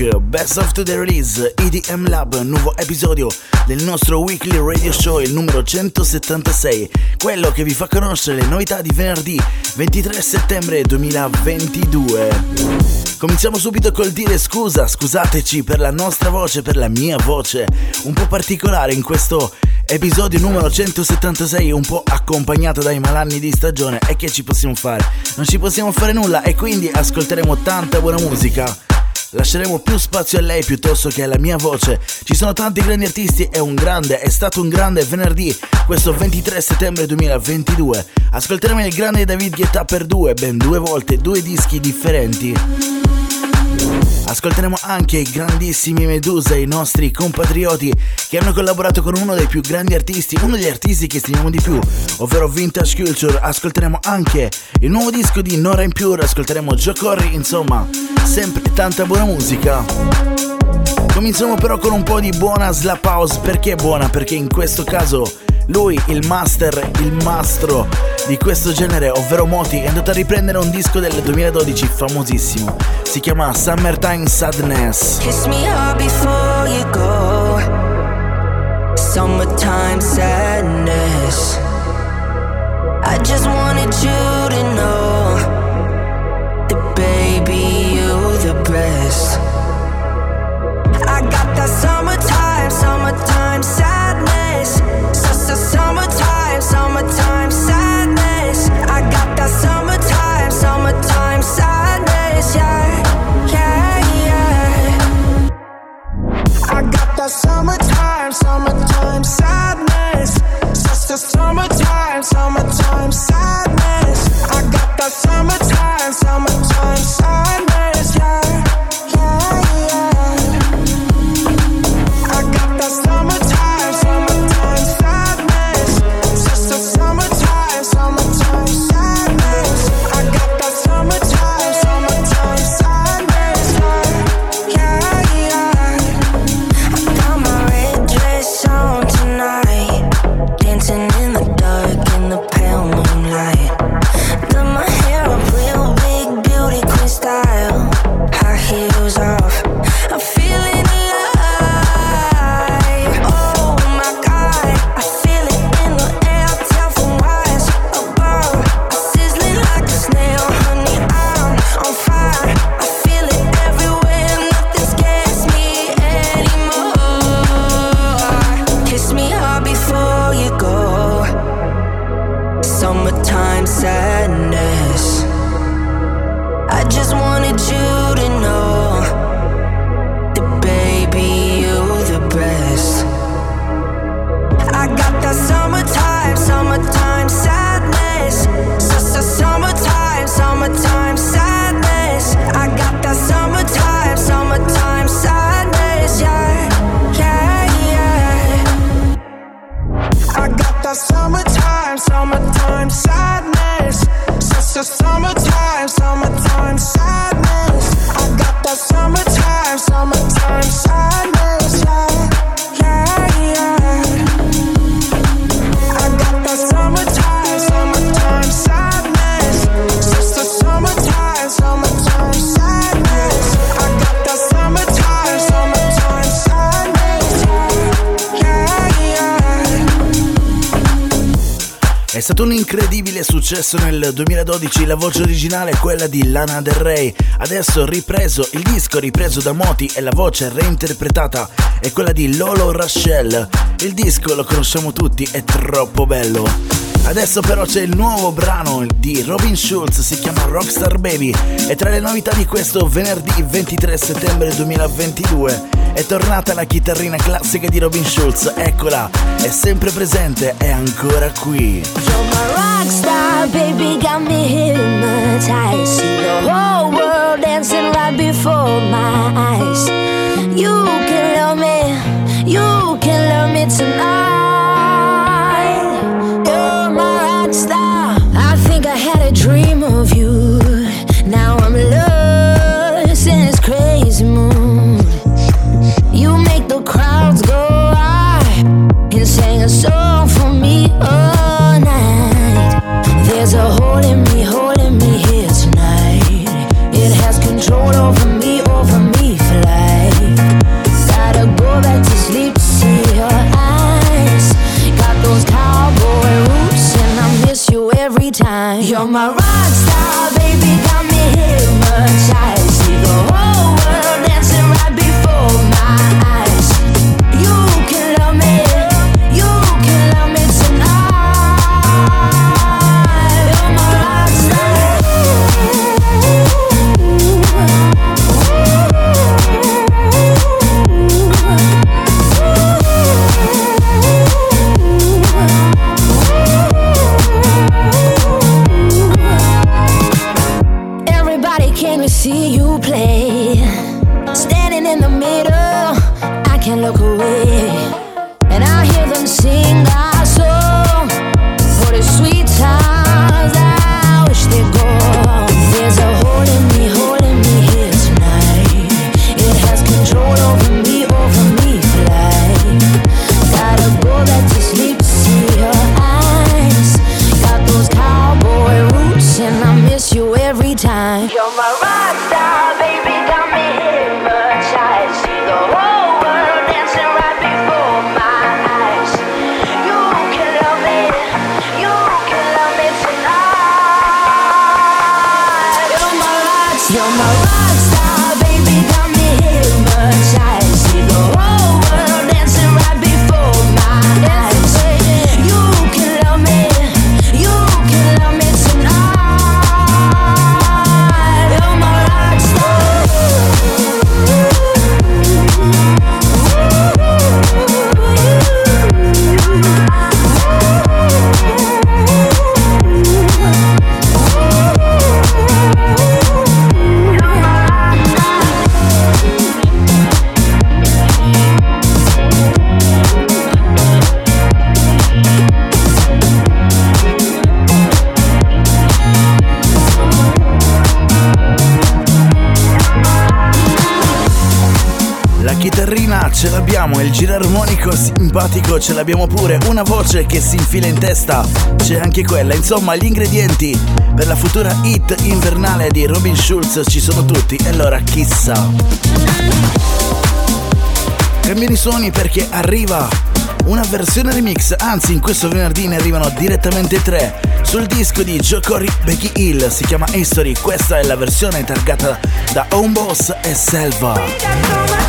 Best of the release EDM Lab, nuovo episodio del nostro weekly radio show, il numero 176, quello che vi fa conoscere le novità di venerdì 23 settembre 2022. Cominciamo subito col dire scusa, scusateci per la nostra voce, per la mia voce, un po' particolare in questo episodio numero 176, un po' accompagnato dai malanni di stagione e che ci possiamo fare? Non ci possiamo fare nulla e quindi ascolteremo tanta buona musica. Lasceremo più spazio a lei piuttosto che alla mia voce. Ci sono tanti grandi artisti e un grande, è stato un grande venerdì, questo 23 settembre 2022. Ascolteremo il grande David Guetta per due, ben due volte, due dischi differenti. Ascolteremo anche i grandissimi Medusa, i nostri compatrioti che hanno collaborato con uno dei più grandi artisti, uno degli artisti che stimiamo di più, ovvero Vintage Culture. Ascolteremo anche il nuovo disco di Nora Impure, ascolteremo Joe Corry, insomma, sempre tanta buona musica. Cominciamo però con un po' di buona slap house, perché buona? Perché in questo caso lui, il master, il mastro di questo genere, ovvero Moti, è andato a riprendere un disco del 2012 famosissimo. Si chiama Summertime Sadness. Kiss me hard before you go. Summertime sadness. I just wanted you to know that, baby, you the best. I got that summertime, summertime sadness. Summertime, summertime sadness. Just a summertime, summertime sadness. I got that summertime, summertime sadness. Successo nel 2012, la voce originale è quella di Lana Del Rey, adesso ripreso, il disco ripreso da Moti e la voce reinterpretata è quella di Lolo Rachel. Il disco lo conosciamo tutti, è troppo bello. Adesso però c'è il nuovo brano di Robin Schulz, si chiama Rockstar Baby e tra le novità di questo venerdì 23 settembre 2022 è tornata la chitarrina classica di Robin Schulz, eccola, è sempre presente, è ancora qui. You're my rockstar, baby, got me hypnotized. See the whole world dancing right before my eyes. You can love me, you can love me tonight. Simpatico ce l'abbiamo pure, una voce che si infila in testa, c'è anche quella, insomma gli ingredienti per la futura hit invernale di Robin Schulz ci sono tutti, e allora chissà. Cambiano i suoni perché arriva una versione remix, anzi in questo venerdì ne arrivano direttamente tre. Sul disco di Joe Corey Becky Hill si chiama History, questa è la versione targata da Home Boss e Selva.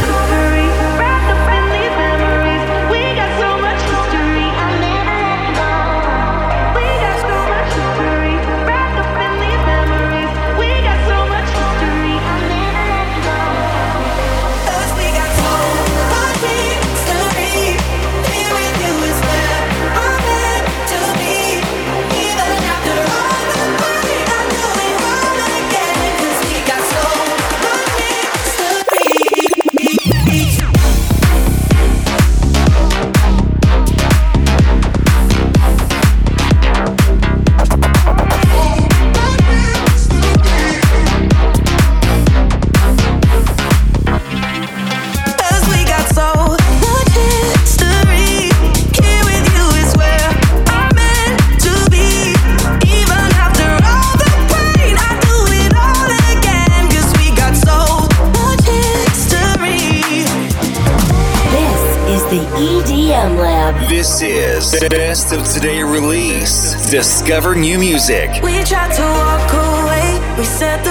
Of Today release. Discover new music. We tried to walk away. We said that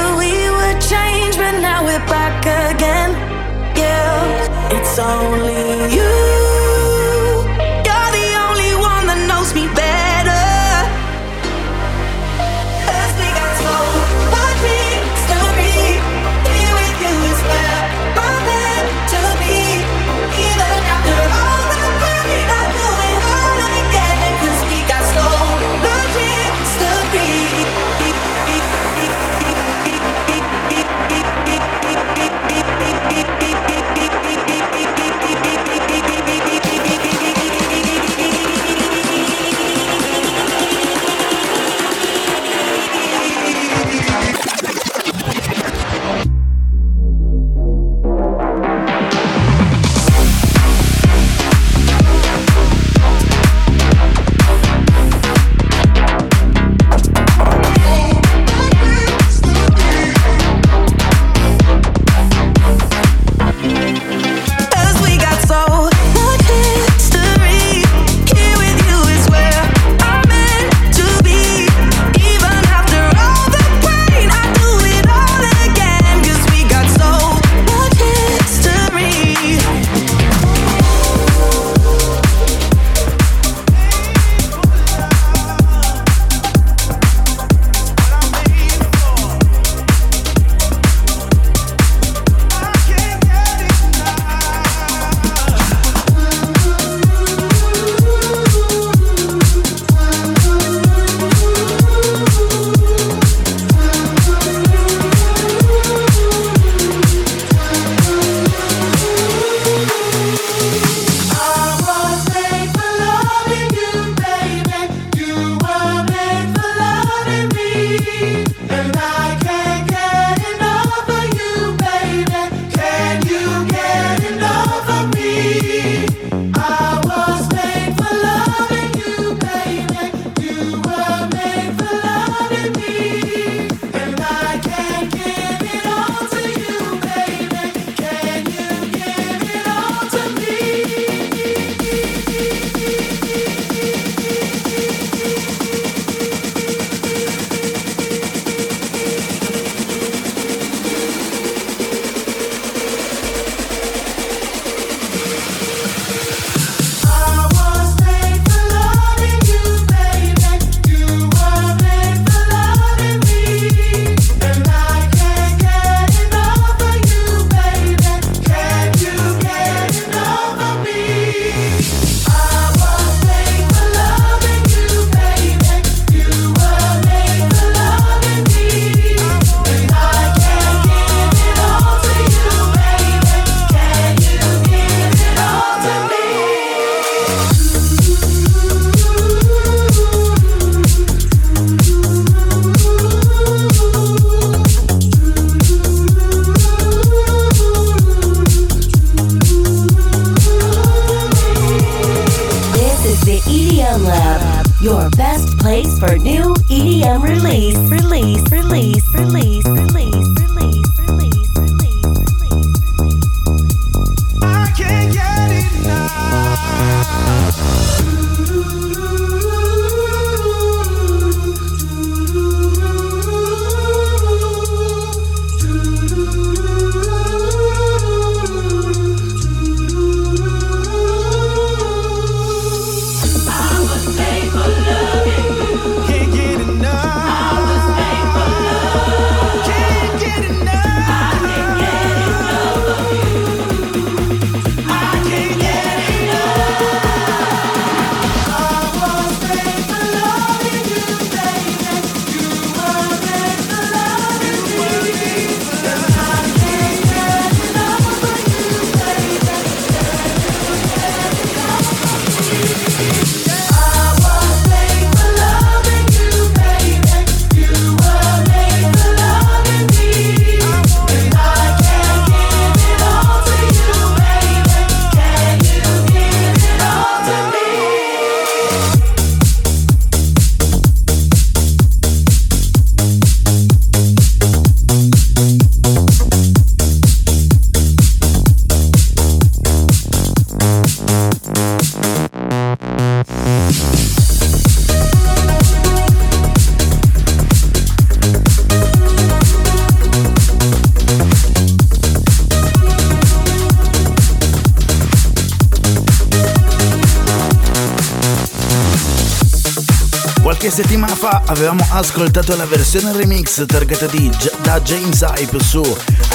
settimana fa avevamo ascoltato la versione remix targata di, da James Hype su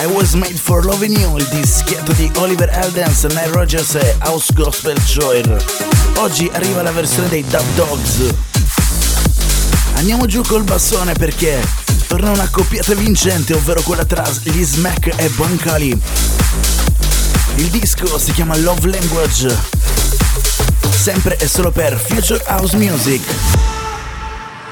I Was Made for Loving You, il dischetto di Oliver Eldens, Nile Rogers e House Gospel Choir. Oggi arriva la versione dei Dub Dogs. Andiamo giù col bassone perché torna una coppiata vincente, ovvero quella tra gli Smack e Bancali. Il disco si chiama Love Language. Sempre e solo per Future House Music.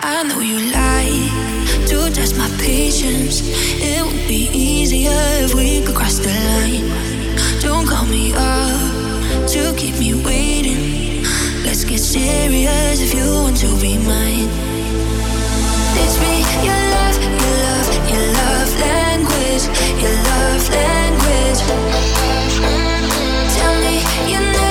I know you like to test my patience. It would be easier if we could cross the line. Don't call me up to keep me waiting. Let's get serious if you want to be mine. Teach me your love, your love, your love language, your love language. Tell me you never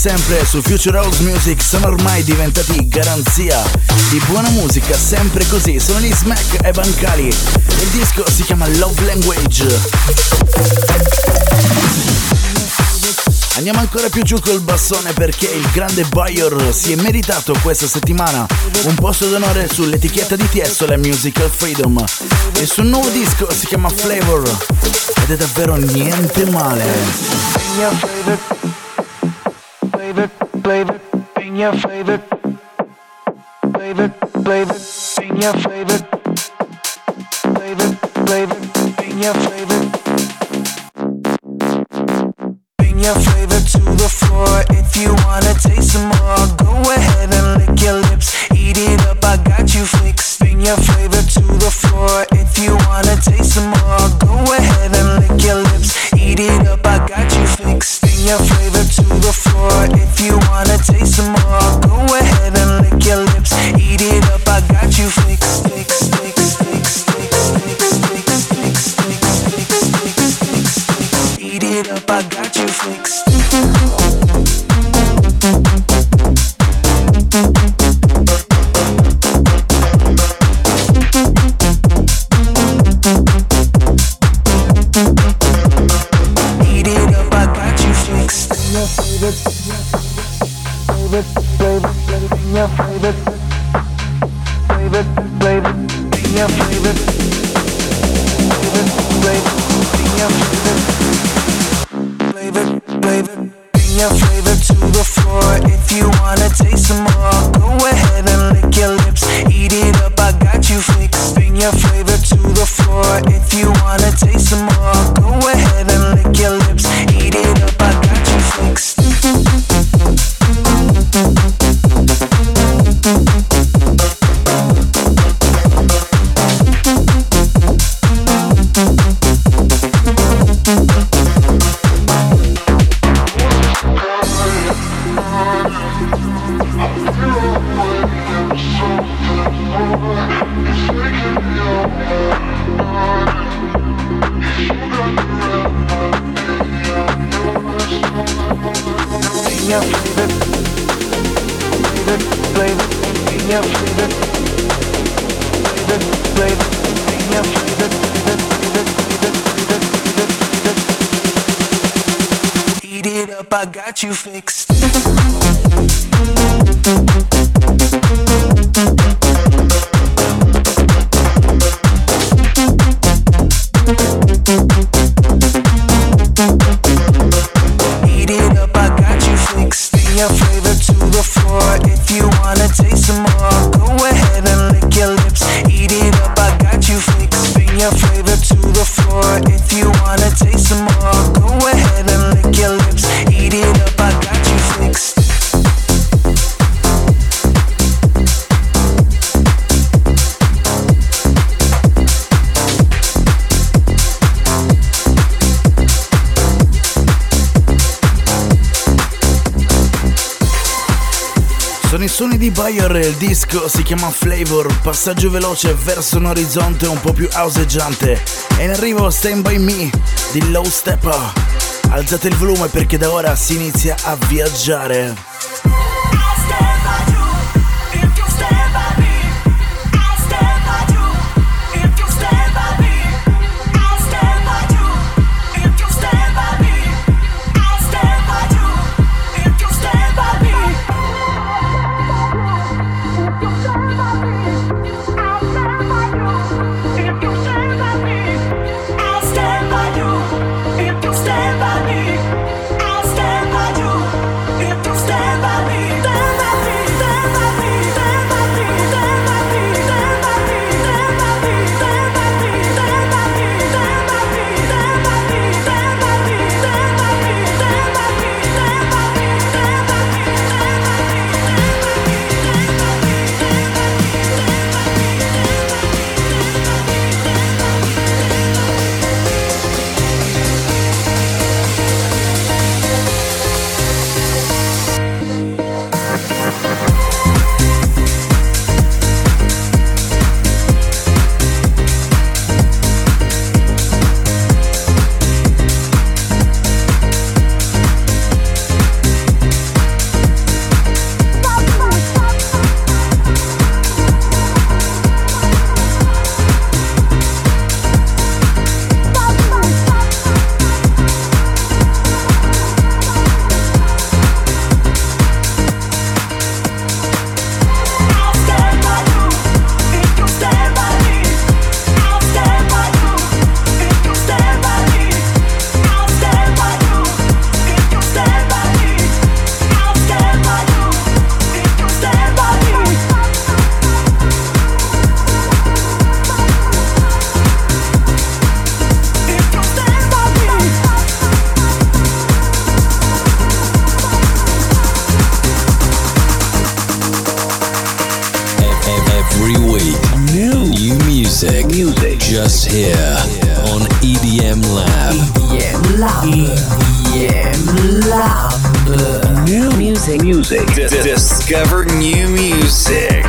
sempre su Future House Music sono ormai diventati garanzia di buona musica, sempre così. Sono gli Smack e Bancali. Il disco si chiama Love Language. Andiamo ancora più giù col bassone perché il grande Bayor si è meritato questa settimana un posto d'onore sull'etichetta di Tiesto, la Musical Freedom. Il suo nuovo disco si chiama Flavor ed è davvero niente male. Favorite, favorite, favorite, your favorite, in your favorite, in your favorite, bring your favorite to the floor. If you wanna taste some more, go ahead and lick your lips, eat it up. I got you fixed. Bring your favorite to the floor. If you wanna taste some more, go ahead and lick your lips, eat it up. I got you fixed your flavor to If you wanna taste some more, go ahead and lick your lips. Eat it up, I got you fixed, chiama Flavor, passaggio veloce verso un orizzonte un po' più auseggiante. E in arrivo Stand By Me di Low Stepper. Alzate il volume perché da ora si inizia a viaggiare. Release here on EDM Lab. EDM Lab. EDM Lab. New music. Music. D- discover new music.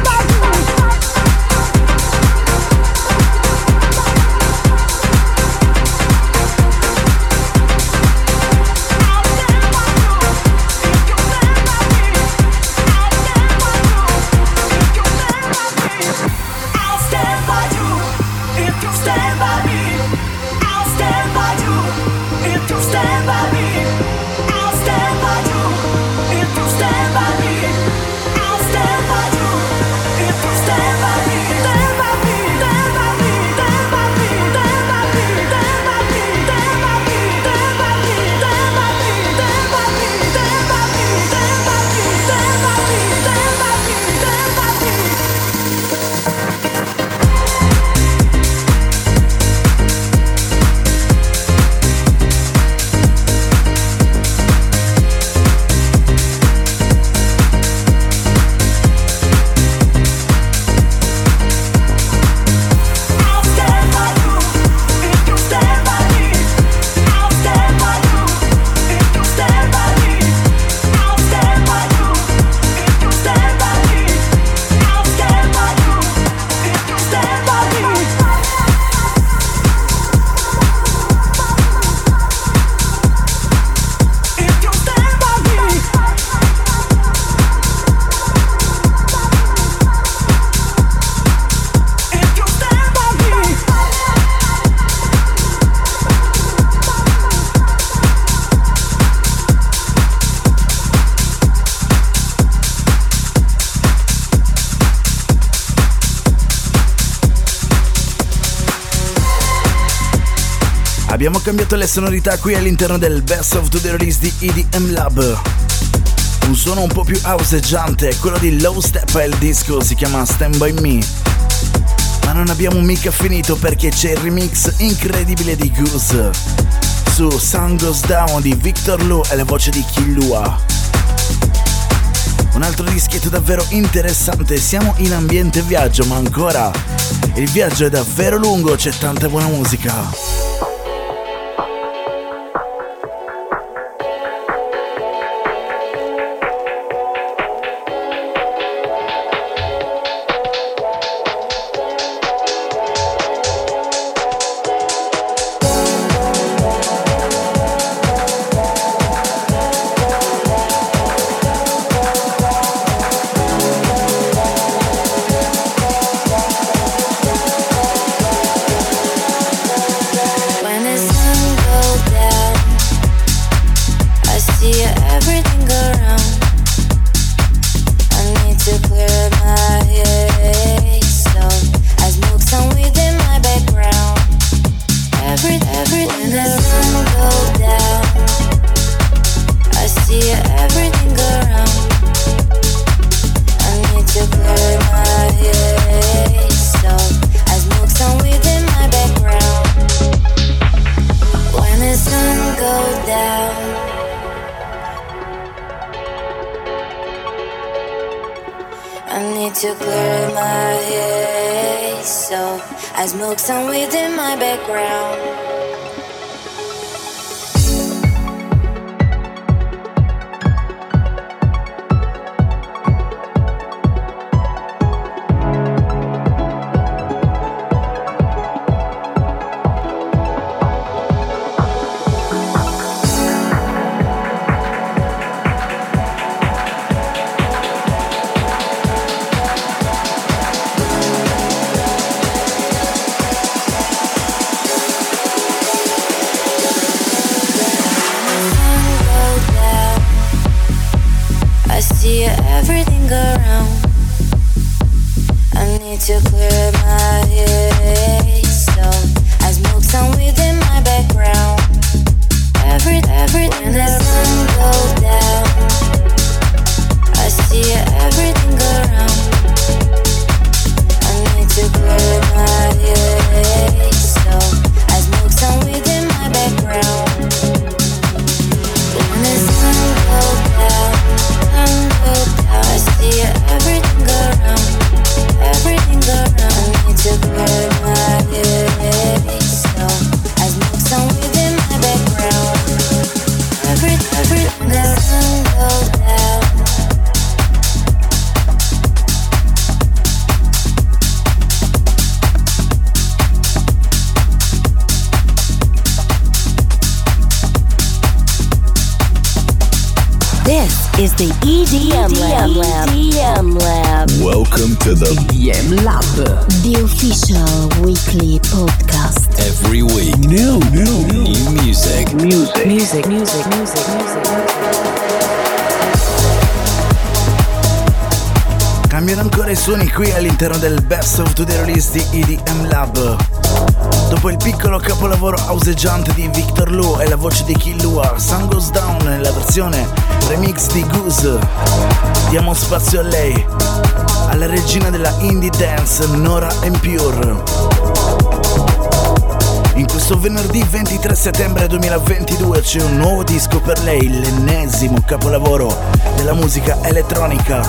Abbiamo cambiato le sonorità qui all'interno del Best of the Release di EDM Lab. Un suono un po' più houseggiante, quello di Low Step e il disco si chiama Stand By Me. Ma non abbiamo mica finito perché c'è il remix incredibile di Goose su Sun Goes Down di Victor Lu e la voce di Killua. Un altro dischetto davvero interessante, siamo in ambiente viaggio, ma ancora il viaggio è davvero lungo, c'è tanta buona musica. the sun go down. I need to clear my head, so I smoke some weed in my background. This is the EDM, Lab. EDM Lab. Welcome to the EDM Lab. The official weekly podcast. every week new, new, new music. Music, music, music, music, music. Cambiano ancora i suoni qui all'interno del Best of Today Release di EDM Lab. Dopo il piccolo capolavoro auseggiante di Victor Lu e la voce di Killua, Sun Goes Down nella versione remix di Goose, diamo spazio a lei, alla regina della indie dance Nora Pure. In questo venerdì 23 settembre 2022 c'è un nuovo disco per lei, l'ennesimo capolavoro della musica elettronica.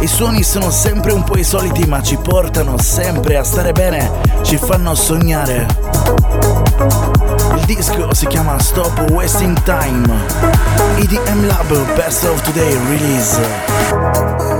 I suoni sono sempre un po' i soliti ma ci portano sempre a stare bene, ci fanno sognare. Il disco si chiama Stop Wasting Time. EDM Lab Best of Today Release.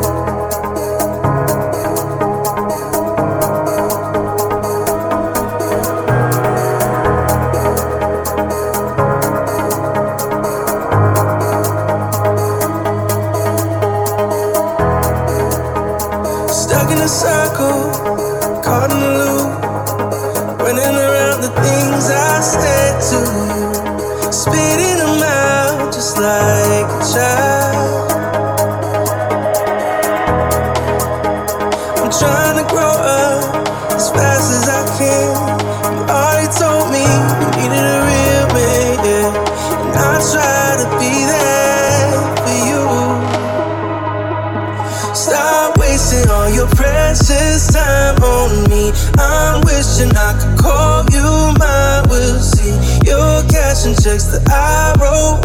Checks that I wrote,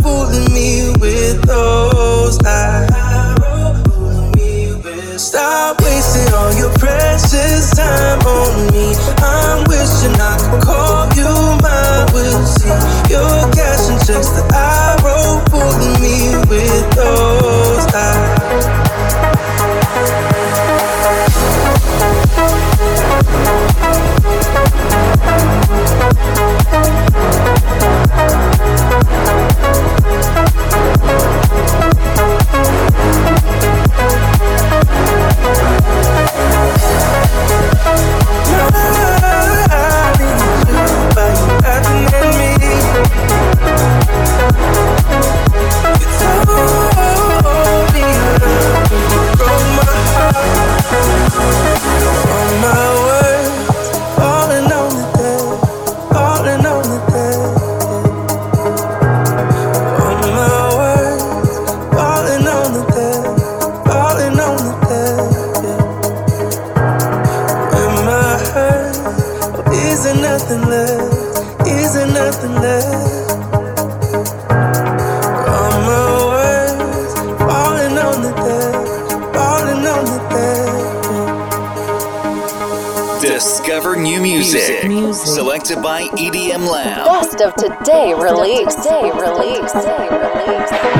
of today release. Today release. Today release.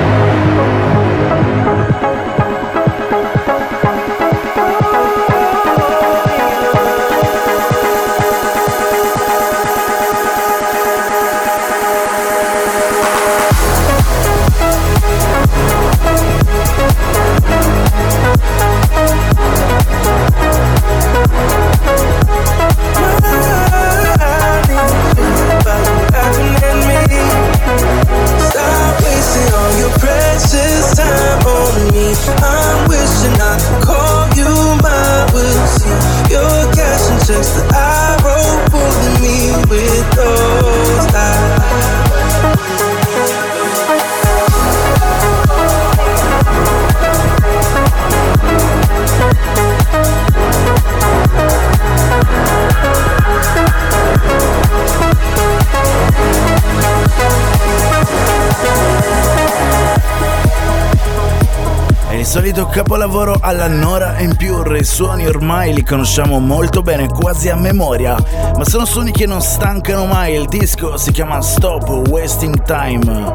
Capolavoro alla Nora Pure, i suoni ormai li conosciamo molto bene, quasi a memoria, ma sono suoni che non stancano mai, il disco si chiama Stop Wasting Time.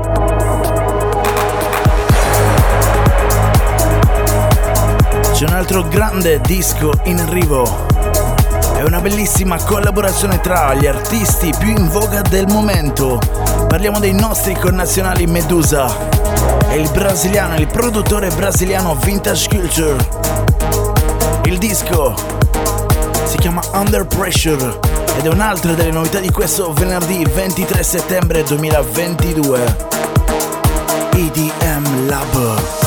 C'è un altro grande disco in arrivo. È una bellissima collaborazione tra gli artisti più in voga del momento. Parliamo dei nostri connazionali Medusa. È il brasiliano, il produttore brasiliano Vintage Culture. Il disco si chiama Under Pressure ed è un'altra delle novità di questo venerdì 23 settembre 2022. EDM Lab.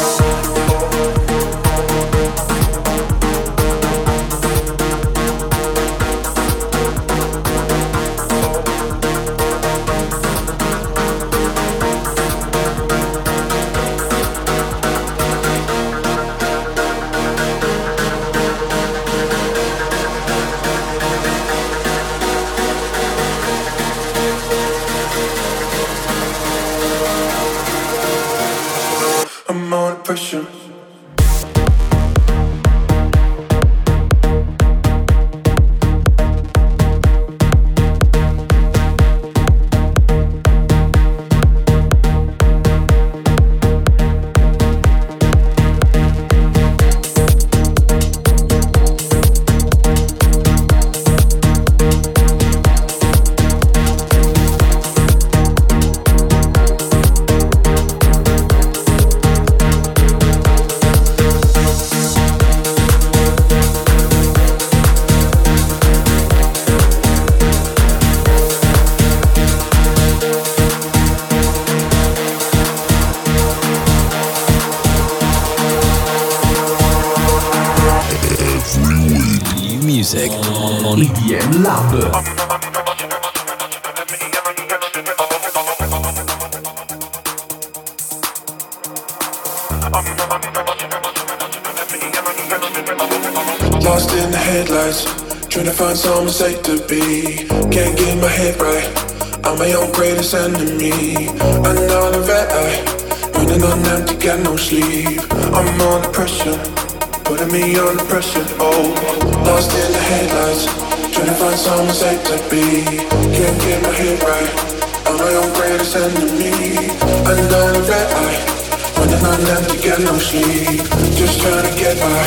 Just trying to get by.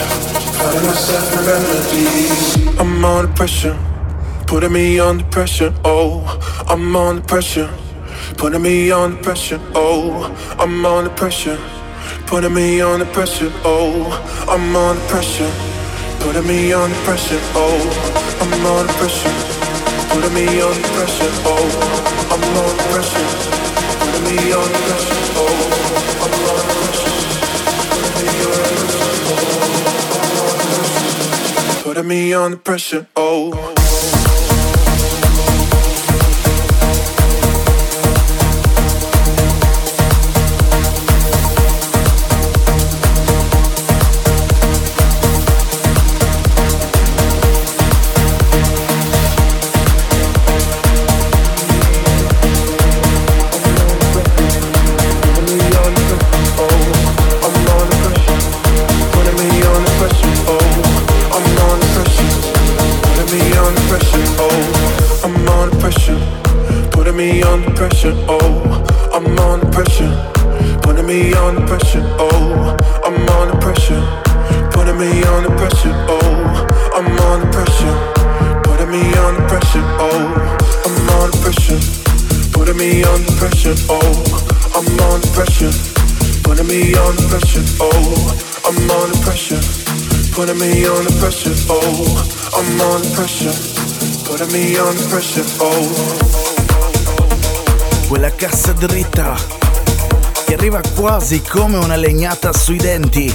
Finding myself remedies. I'm on pressure. Putting me under pressure, oh, I'm under pressure. Putting me under pressure, oh, I'm under pressure. Putting me under pressure, oh, I'm under pressure. Putting me under pressure, oh, I'm under pressure. Putting me under pressure, oh, I'm under pressure. Putting me under pressure, oh, Putting me under pressure, oh. Quella cassa dritta che arriva quasi come una legnata sui denti.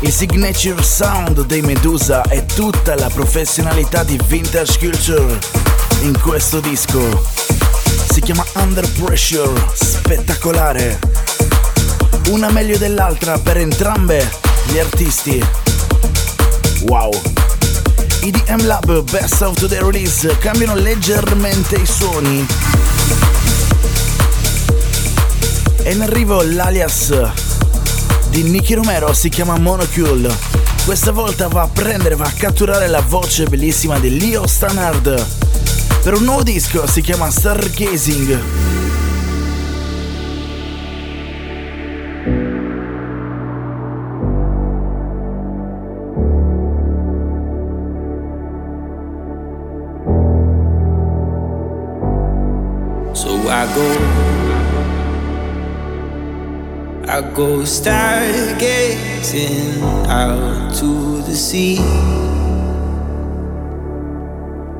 Il signature sound dei Medusa e tutta la professionalità di Vintage Culture in questo disco. Si chiama Under Pressure, spettacolare. Una meglio dell'altra per entrambe gli artisti. Wow! EDM Lab Best of the Release cambiano leggermente i suoni. È in arrivo l'alias di Nicky Romero, si chiama Monocule. Questa volta va a prendere, va a catturare la voce bellissima di Leo Stannard. Per un nuovo disco si chiama Stargazing. go stargazing out to the sea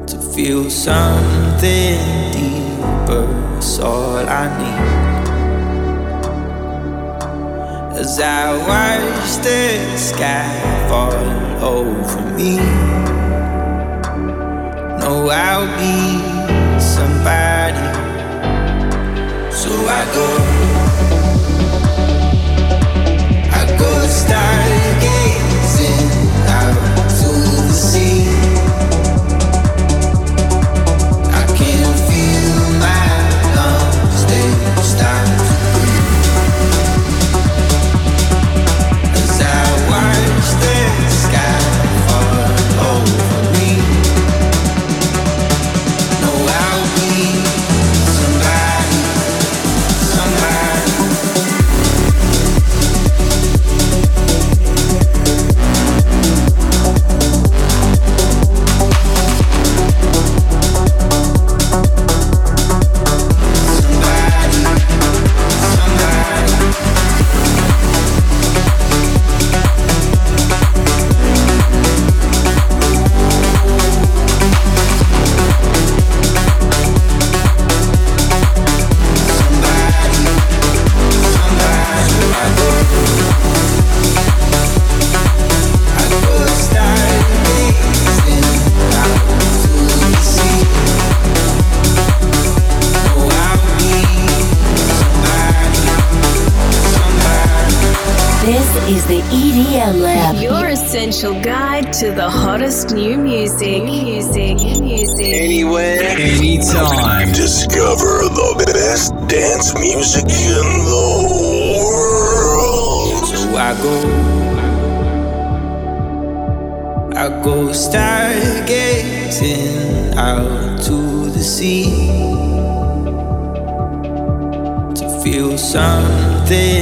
to feel something deeper. That's all I need. As I watch the sky fall over me, No, I'll be somebody. So I go. stargate ter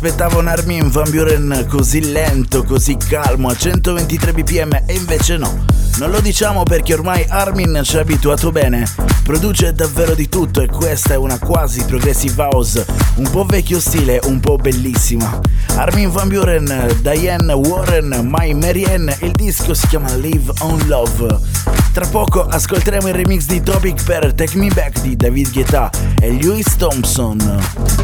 aspettavo un Armin Van Buren così lento, così calmo a 123 bpm e invece no. Non lo diciamo perché ormai Armin ci ha abituato bene. Produce davvero di tutto e questa è una quasi progressive house, un po' vecchio stile, un po' bellissima. Armin Van Buren, Diane Warren, My Marianne, il disco si chiama Live on Love. Tra poco ascolteremo il remix di Topic per Take Me Back di David Guetta e Lewis Thompson.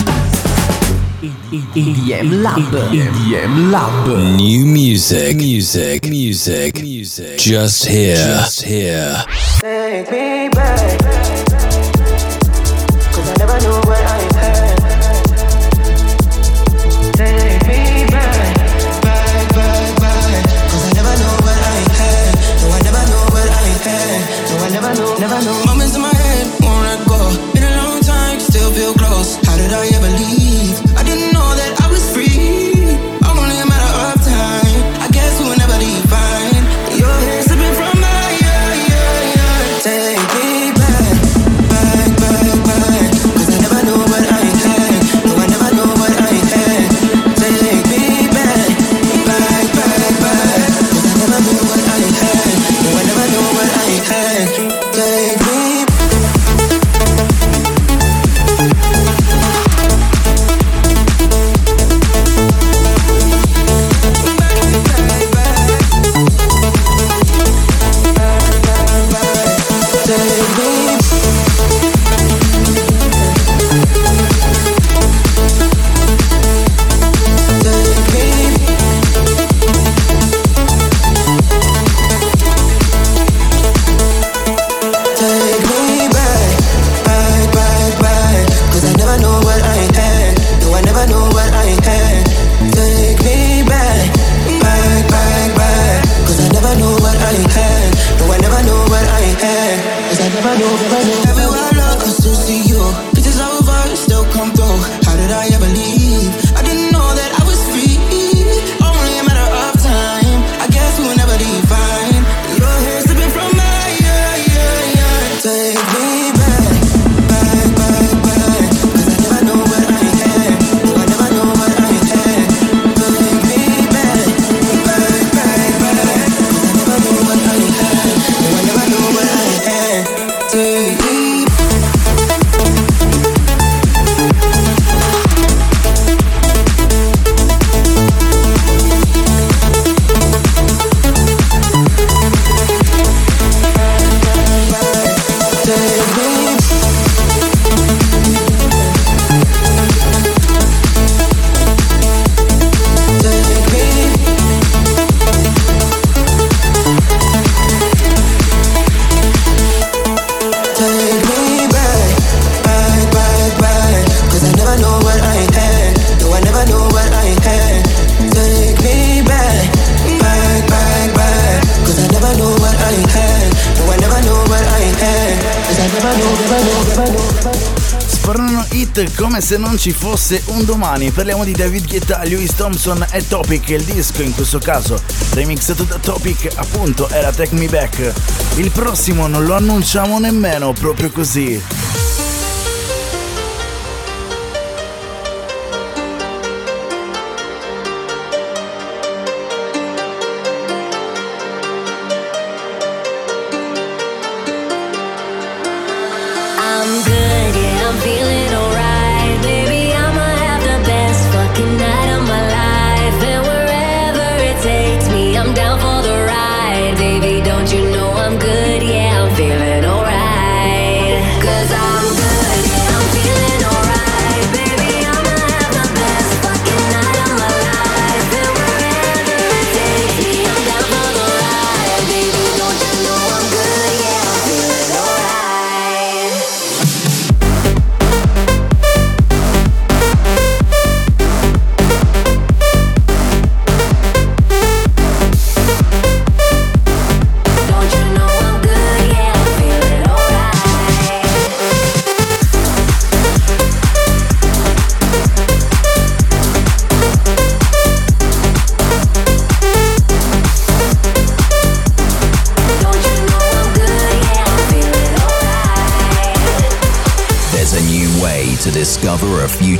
EDM Lab. EDM Lab. New music, music, music, music. Just here, just here. Take me back, cause I never knew what I. come se non ci fosse un domani. Parliamo di David Guetta, Lewis Thompson e Topic. Il disco, in questo caso remixato da Topic, appunto era Take Me Back. Il prossimo non lo annunciamo nemmeno, proprio così.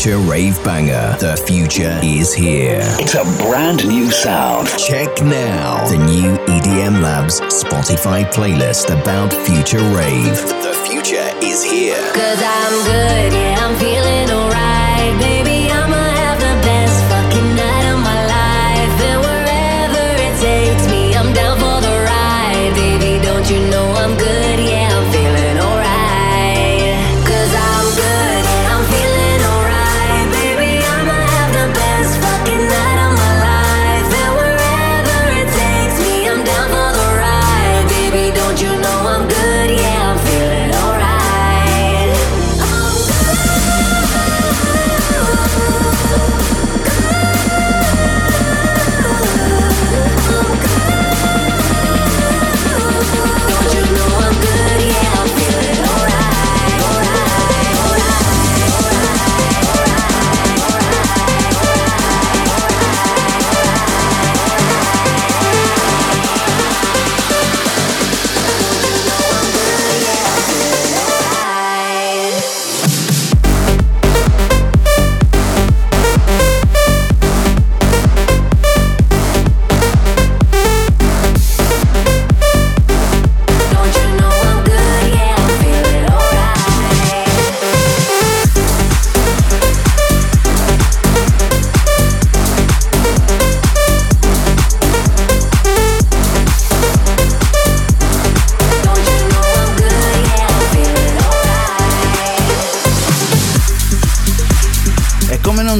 Discover a future rave banger. The future is here. It's a brand new sound. Check now the new EDM Labs Spotify playlist about future rave. The future is here. Cause I'm good, yeah,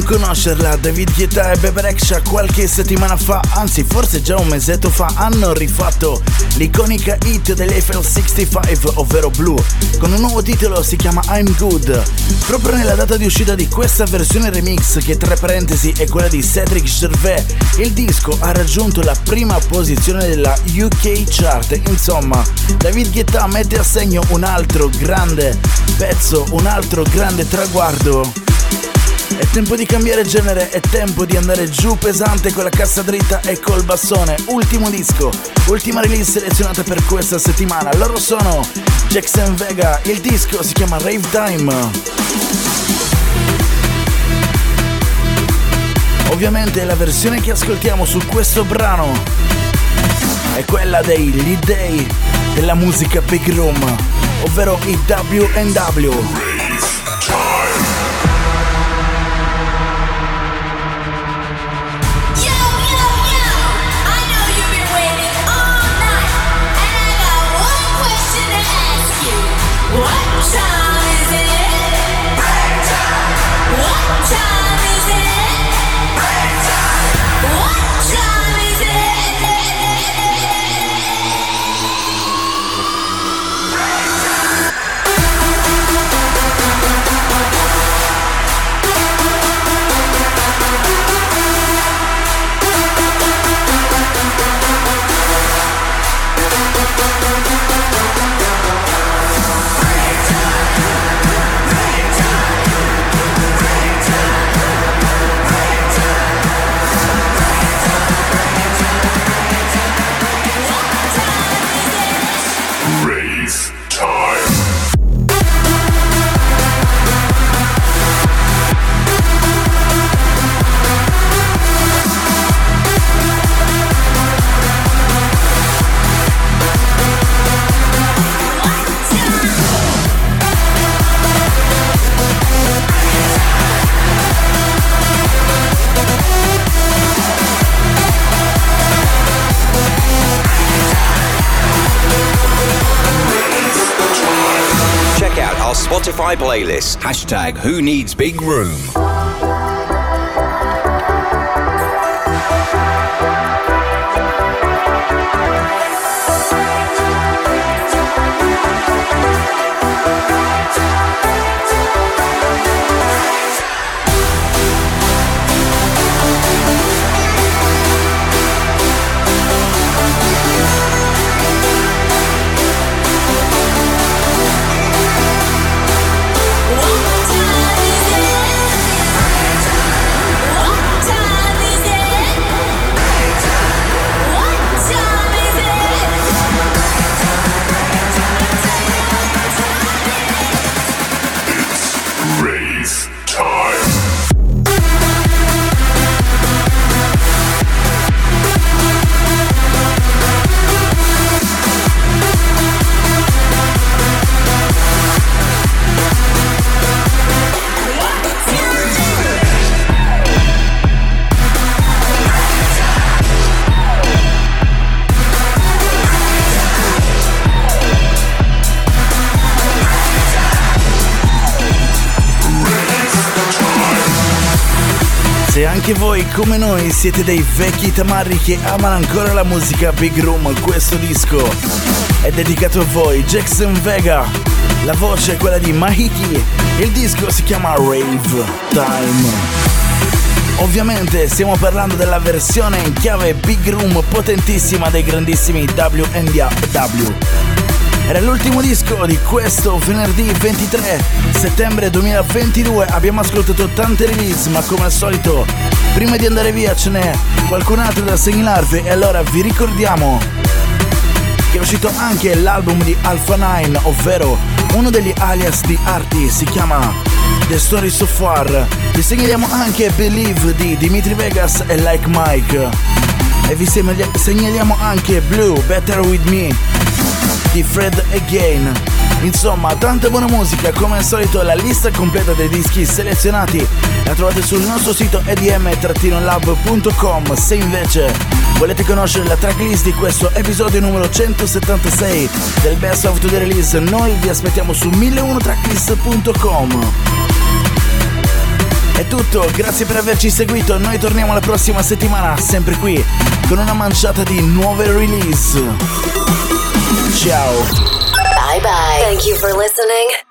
conoscerla, David Guetta e Bebe Rexha qualche settimana fa, anzi forse già un mesetto fa, hanno rifatto l'iconica hit dell'Eiffel 65, ovvero Blue, con un nuovo titolo si chiama I'm Good. Proprio nella data di uscita di questa versione remix, che tra parentesi è quella di Cedric Gervais, il disco ha raggiunto la prima posizione della UK chart. Insomma, David Guetta mette a segno un altro grande pezzo, un altro grande traguardo. È tempo di cambiare genere, è tempo di andare giù pesante con la cassa dritta e col bassone. Ultimo disco, ultima release selezionata per questa settimana. Loro sono Jackson Vega, il disco si chiama Rave Time. Ovviamente la versione che ascoltiamo su questo brano è quella dei lead day della musica Big Room, ovvero i W&W. Playlist. Hashtag Who Needs Big Room. Anche voi come noi siete dei vecchi tamarri che amano ancora la musica Big Room, questo disco è dedicato a voi, Jackson Vega. La voce è quella di Mahiki, il disco si chiama Rave Time. Ovviamente stiamo parlando della versione in chiave Big Room potentissima dei grandissimi WNDA W. Era l'ultimo disco di questo venerdì 23 settembre 2022. Abbiamo ascoltato tante release, ma come al solito, prima di andare via ce n'è qualcun altro da segnalarvi e allora vi ricordiamo che è uscito anche l'album di Alpha 9, ovvero uno degli alias di Arti, si chiama The Story So Far. Vi segnaliamo anche Believe di Dimitri Vegas e Like Mike. E vi segnaliamo anche Blue, Better With Me di Fred Again. Insomma, tanta buona musica, come al solito la lista completa dei dischi selezionati la trovate sul nostro sito edm-lab.com. Se invece volete conoscere la tracklist di questo episodio numero 176 del Best of the Release, noi vi aspettiamo su 1001tracklist.com. È tutto, grazie per averci seguito, noi torniamo la prossima settimana, sempre qui, con una manciata di nuove release. Ciao! Bye bye. Thank you for listening.